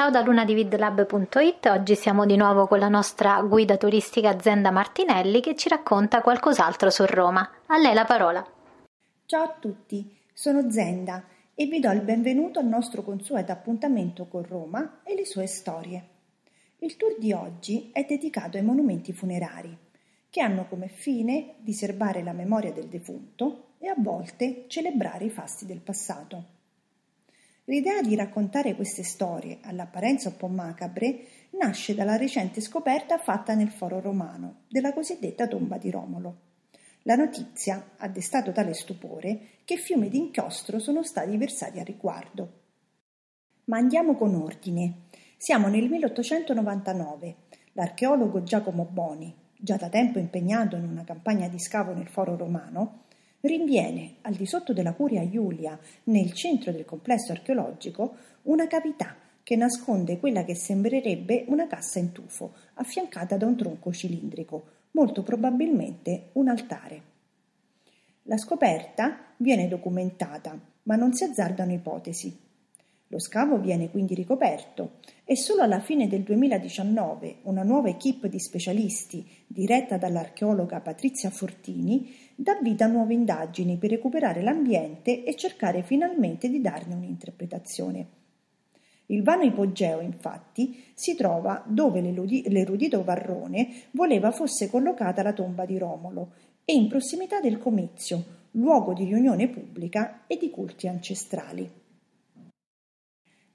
Ciao da lunadividlab.it, oggi siamo di nuovo con la nostra guida turistica Zenda Martinelli che ci racconta qualcos'altro su Roma. A lei la parola. Ciao a tutti, sono Zenda e vi do il benvenuto al nostro consueto appuntamento con Roma e le sue storie. Il tour di oggi è dedicato ai monumenti funerari, che hanno come fine di serbare la memoria del defunto e a volte celebrare i fasti del passato. L'idea di raccontare queste storie, all'apparenza un po' macabre, nasce dalla recente scoperta fatta nel foro romano della cosiddetta tomba di Romolo. La notizia ha destato tale stupore che fiumi di inchiostro sono stati versati a riguardo. Ma andiamo con ordine. Siamo nel 1899. L'archeologo Giacomo Boni, già da tempo impegnato in una campagna di scavo nel foro romano, rinviene al di sotto della Curia Iulia, nel centro del complesso archeologico, una cavità che nasconde quella che sembrerebbe una cassa in tufo, affiancata da un tronco cilindrico, molto probabilmente un altare. La scoperta viene documentata, ma non si azzardano ipotesi. Lo scavo viene quindi ricoperto e solo alla fine del 2019 una nuova equipe di specialisti, diretta dall'archeologa Patrizia Fortini, dà vita a nuove indagini per recuperare l'ambiente e cercare finalmente di darne un'interpretazione. Il vano ipogeo, infatti, si trova dove l'erudito Varrone voleva fosse collocata la tomba di Romolo e in prossimità del comizio, luogo di riunione pubblica e di culti ancestrali.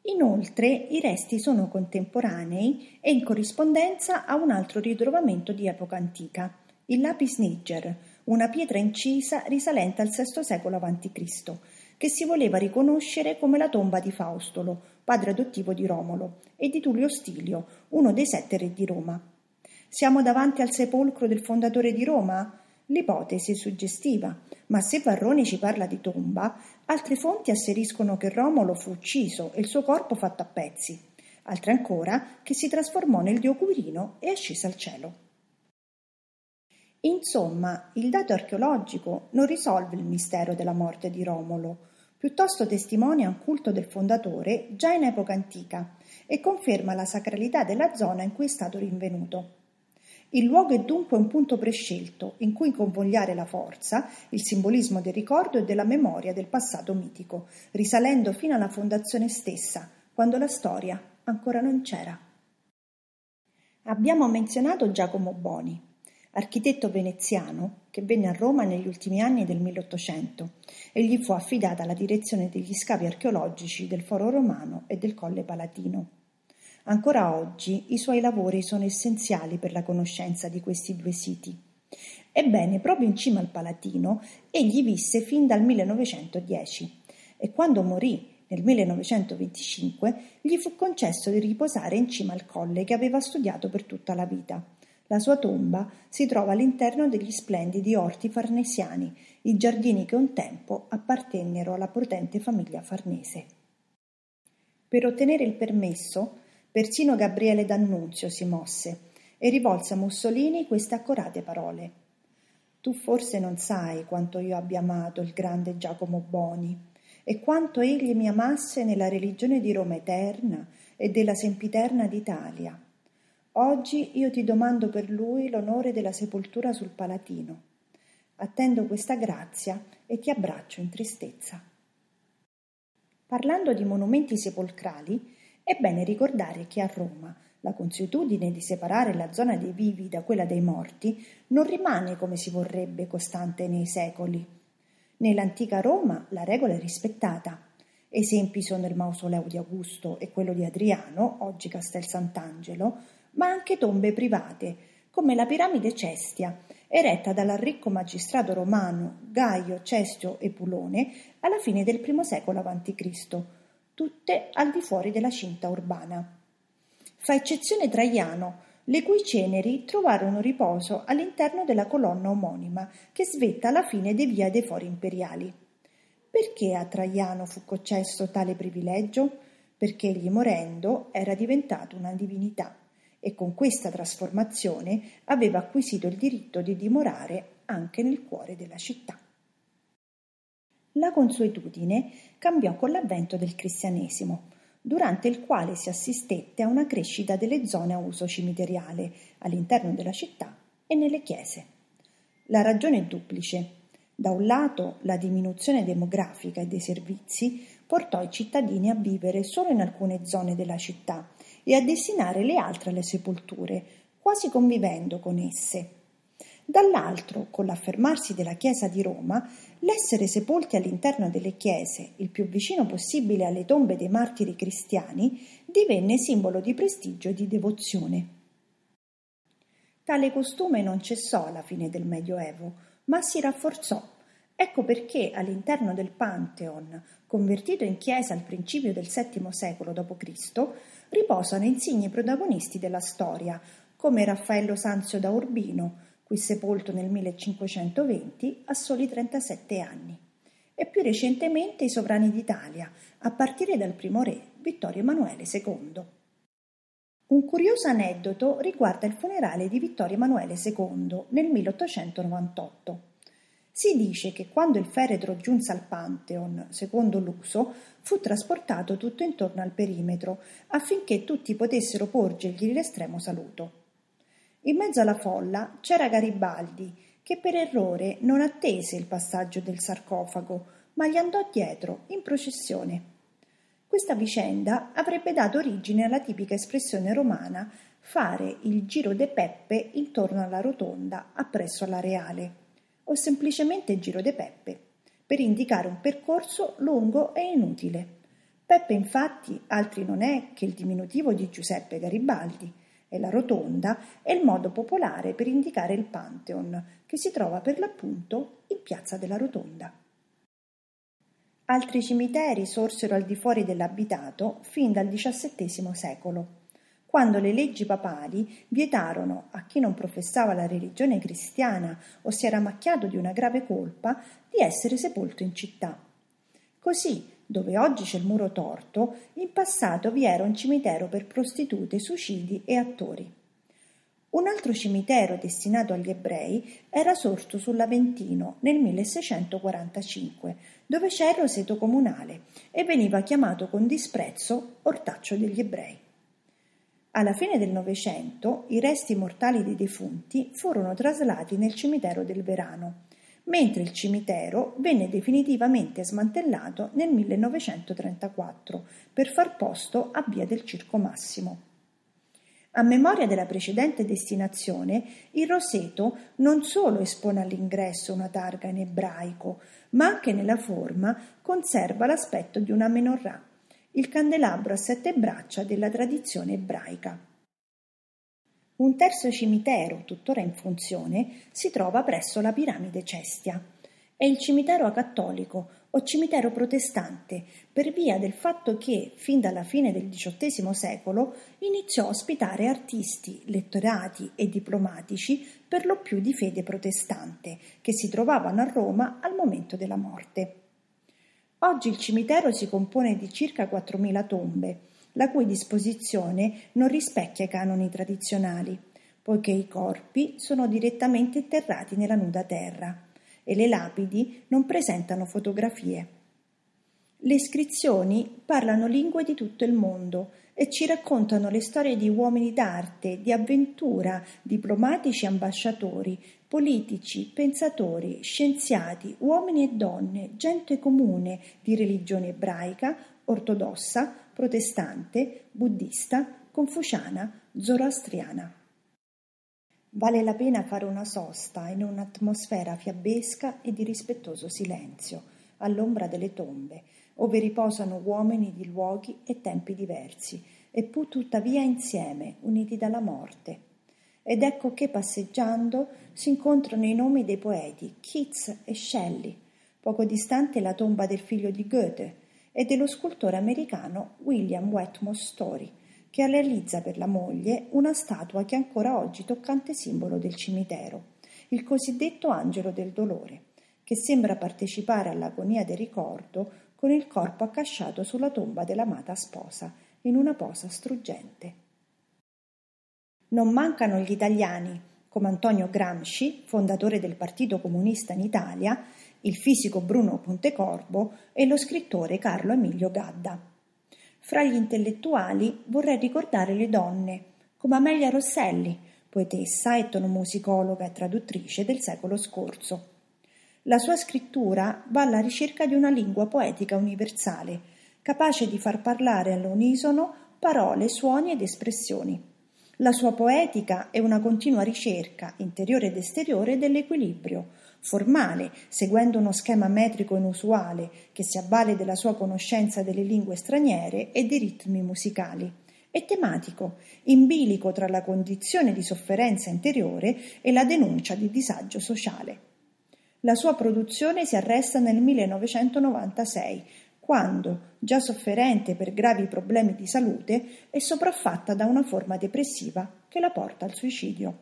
Inoltre i resti sono contemporanei e in corrispondenza a un altro ritrovamento di epoca antica, il lapis niger, una pietra incisa risalente al VI secolo a.C., che si voleva riconoscere come la tomba di Faustolo, padre adottivo di Romolo, e di Tullio Stilio, uno dei sette re di Roma. Siamo davanti al sepolcro del fondatore di Roma? L'ipotesi è suggestiva, ma se Varrone ci parla di tomba, altre fonti asseriscono che Romolo fu ucciso e il suo corpo fatto a pezzi, altre ancora che si trasformò nel dio Quirino e ascese al cielo. Insomma, il dato archeologico non risolve il mistero della morte di Romolo, piuttosto testimonia un culto del fondatore già in epoca antica e conferma la sacralità della zona in cui è stato rinvenuto. Il luogo è dunque un punto prescelto in cui convogliare la forza, il simbolismo del ricordo e della memoria del passato mitico, risalendo fino alla fondazione stessa, quando la storia ancora non c'era. Abbiamo menzionato Giacomo Boni, architetto veneziano che venne a Roma negli ultimi anni del 1800 e gli fu affidata la direzione degli scavi archeologici del Foro Romano e del Colle Palatino. Ancora oggi i suoi lavori sono essenziali per la conoscenza di questi due siti. Ebbene, proprio in cima al Palatino egli visse fin dal 1910 e quando morì nel 1925 gli fu concesso di riposare in cima al colle che aveva studiato per tutta la vita. La sua tomba si trova all'interno degli splendidi orti farnesiani, i giardini che un tempo appartennero alla potente famiglia farnese. Per ottenere il permesso Persino Gabriele D'Annunzio si mosse e rivolse a Mussolini queste accorate parole. Tu forse non sai quanto io abbia amato il grande Giacomo Boni e quanto egli mi amasse nella religione di Roma eterna e della sempiterna d'Italia. Oggi io ti domando per lui l'onore della sepoltura sul Palatino. Attendo questa grazia e ti abbraccio in tristezza. Parlando di monumenti sepolcrali, è bene ricordare che a Roma la consuetudine di separare la zona dei vivi da quella dei morti non rimane come si vorrebbe costante nei secoli. Nell'antica Roma la regola è rispettata. Esempi sono il mausoleo di Augusto e quello di Adriano, oggi Castel Sant'Angelo, ma anche tombe private, come la piramide Cestia, eretta dal ricco magistrato romano Gaio Cestio Epulone alla fine del I secolo a.C tutte al di fuori della cinta urbana. Fa eccezione Traiano, le cui ceneri trovarono riposo all'interno della colonna omonima che svetta alla fine dei via dei fori imperiali. Perché a Traiano fu concesso tale privilegio? Perché egli morendo era diventato una divinità e con questa trasformazione aveva acquisito il diritto di dimorare anche nel cuore della città. La consuetudine cambiò con l'avvento del cristianesimo. durante il quale si assistette a una crescita delle zone a uso cimiteriale all'interno della città e nelle chiese. La ragione è duplice. Da un lato la diminuzione demografica e dei servizi portò i cittadini a vivere solo in alcune zone della città e a destinare le altre alle sepolture, quasi convivendo con esse. Dall'altro, con l'affermarsi della Chiesa di Roma, l'essere sepolti all'interno delle chiese, il più vicino possibile alle tombe dei martiri cristiani, divenne simbolo di prestigio e di devozione. Tale costume non cessò alla fine del Medioevo, ma si rafforzò. Ecco perché all'interno del Pantheon, convertito in chiesa al principio del VII secolo d.C., riposano insigni protagonisti della storia, come Raffaello Sanzio da Urbino, qui sepolto nel 1520 a soli 37 anni, e più recentemente i sovrani d'Italia, a partire dal primo re, Vittorio Emanuele II. Un curioso aneddoto riguarda il funerale di Vittorio Emanuele II nel 1898. Si dice che quando il feretro giunse al Pantheon, secondo l'uso, fu trasportato tutto intorno al perimetro affinché tutti potessero porgergli l'estremo saluto. In mezzo alla folla c'era Garibaldi, che per errore non attese il passaggio del sarcofago, ma gli andò dietro, in processione. Questa vicenda avrebbe dato origine alla tipica espressione romana fare il giro de Peppe intorno alla rotonda appresso alla Reale, o semplicemente giro de Peppe, per indicare un percorso lungo e inutile. Peppe infatti altri non è che il diminutivo di Giuseppe Garibaldi, e la rotonda è il modo popolare per indicare il Pantheon, che si trova per l'appunto in piazza della Rotonda. Altri cimiteri sorsero al di fuori dell'abitato fin dal XVII secolo, quando le leggi papali vietarono a chi non professava la religione cristiana o si era macchiato di una grave colpa di essere sepolto in città. Così dove oggi c'è il muro torto, in passato vi era un cimitero per prostitute, suicidi e attori. Un altro cimitero destinato agli ebrei era sorto sull'Aventino nel 1645, dove c'era il roseto comunale e veniva chiamato con disprezzo ortaccio degli ebrei. Alla fine del Novecento i resti mortali dei defunti furono traslati nel cimitero del Verano mentre il cimitero venne definitivamente smantellato nel 1934 per far posto a Via del Circo Massimo. A memoria della precedente destinazione, il roseto non solo espone all'ingresso una targa in ebraico, ma anche nella forma conserva l'aspetto di una menorah, il candelabro a sette braccia della tradizione ebraica. Un terzo cimitero, tuttora in funzione, si trova presso la piramide Cestia. È il cimitero cattolico o cimitero protestante, per via del fatto che, fin dalla fine del XVIII secolo, iniziò a ospitare artisti, letterati e diplomatici per lo più di fede protestante, che si trovavano a Roma al momento della morte. Oggi il cimitero si compone di circa 4.000 tombe, la cui disposizione non rispecchia i canoni tradizionali, poiché i corpi sono direttamente interrati nella nuda terra e le lapidi non presentano fotografie. Le iscrizioni parlano lingue di tutto il mondo e ci raccontano le storie di uomini d'arte, di avventura, diplomatici e ambasciatori, politici, pensatori, scienziati, uomini e donne, gente comune di religione ebraica, ortodossa, protestante, buddista, confuciana, zoroastriana. Vale la pena fare una sosta in un'atmosfera fiabesca e di rispettoso silenzio, all'ombra delle tombe, ove riposano uomini di luoghi e tempi diversi, e pur tuttavia insieme, uniti dalla morte. Ed ecco che passeggiando si incontrano i nomi dei poeti Keats e Shelley, poco distante la tomba del figlio di Goethe, e dello scultore americano William Wetmore Story, che realizza per la moglie una statua che è ancora oggi toccante simbolo del cimitero, il cosiddetto angelo del dolore, che sembra partecipare all'agonia del ricordo con il corpo accasciato sulla tomba dell'amata sposa, in una posa struggente. Non mancano gli italiani, come Antonio Gramsci, fondatore del Partito Comunista in Italia, il fisico Bruno Pontecorvo e lo scrittore Carlo Emilio Gadda. Fra gli intellettuali vorrei ricordare le donne, come Amelia Rosselli, poetessa, etnomusicologa e traduttrice del secolo scorso. La sua scrittura va alla ricerca di una lingua poetica universale, capace di far parlare all'unisono parole, suoni ed espressioni. La sua poetica è una continua ricerca, interiore ed esteriore, dell'equilibrio, formale, seguendo uno schema metrico inusuale che si avvale della sua conoscenza delle lingue straniere e dei ritmi musicali, e tematico, in bilico tra la condizione di sofferenza interiore e la denuncia di disagio sociale. La sua produzione si arresta nel 1996, quando, già sofferente per gravi problemi di salute, è sopraffatta da una forma depressiva che la porta al suicidio.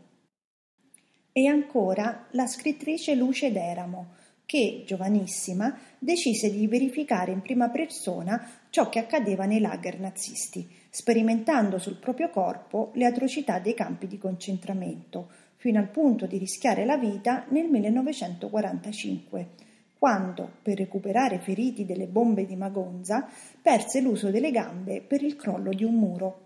E ancora la scrittrice Luce Deramo, che, giovanissima, decise di verificare in prima persona ciò che accadeva nei lager nazisti, sperimentando sul proprio corpo le atrocità dei campi di concentramento, fino al punto di rischiare la vita nel 1945, quando, per recuperare feriti delle bombe di Magonza, perse l'uso delle gambe per il crollo di un muro.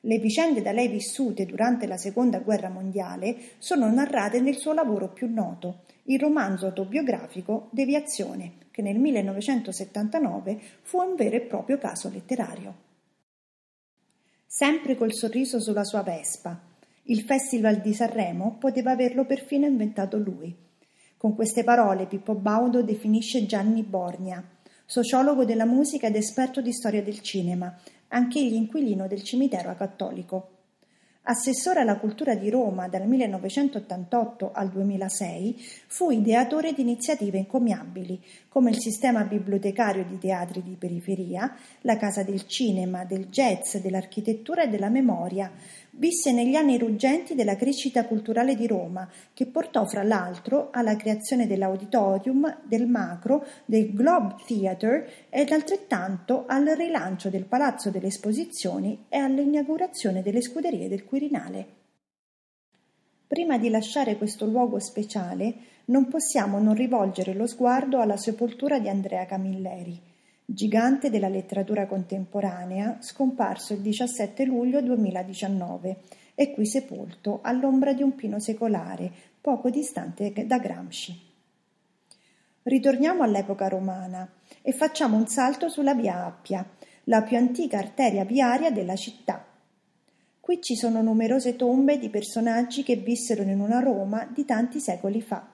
Le vicende da lei vissute durante la Seconda Guerra Mondiale sono narrate nel suo lavoro più noto, il romanzo autobiografico Deviazione, che nel 1979 fu un vero e proprio caso letterario. Sempre col sorriso sulla sua Vespa, il Festival di Sanremo poteva averlo perfino inventato lui. Con queste parole Pippo Baudo definisce Gianni Borgna, sociologo della musica ed esperto di storia del cinema, anch'egli inquilino del cimitero acattolico. Assessore alla cultura di Roma dal 1988 al 2006, fu ideatore di iniziative incommiabili, come il sistema bibliotecario di teatri di periferia, la Casa del Cinema, del Jazz, dell'Architettura e della Memoria, Visse negli anni ruggenti della crescita culturale di Roma, che portò fra l'altro alla creazione dell'auditorium, del macro, del Globe Theatre ed altrettanto al rilancio del Palazzo delle Esposizioni e all'inaugurazione delle scuderie del Quirinale. Prima di lasciare questo luogo speciale, non possiamo non rivolgere lo sguardo alla sepoltura di Andrea Camilleri gigante della letteratura contemporanea, scomparso il 17 luglio 2019 e qui sepolto all'ombra di un pino secolare, poco distante da Gramsci. Ritorniamo all'epoca romana e facciamo un salto sulla via Appia, la più antica arteria viaria della città. Qui ci sono numerose tombe di personaggi che vissero in una Roma di tanti secoli fa.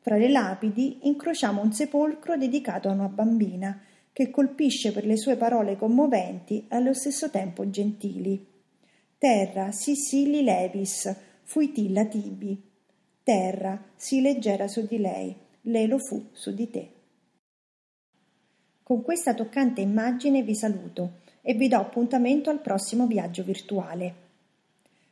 Fra le lapidi incrociamo un sepolcro dedicato a una bambina, che colpisce per le sue parole commoventi e allo stesso tempo gentili. Terra, si sì levis, fuitilla tibi. Terra, si leggera su di lei, lei lo fu su di te. Con questa toccante immagine vi saluto e vi do appuntamento al prossimo viaggio virtuale.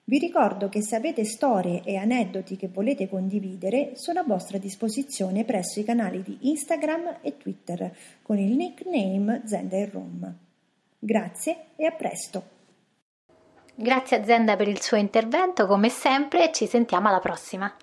Vi ricordo che se avete storie e aneddoti che volete condividere, sono a vostra disposizione presso i canali di Instagram e Twitter con il nickname Zenda in Room. Grazie e a presto! Grazie a Zenda per il suo intervento, come sempre, e ci sentiamo alla prossima.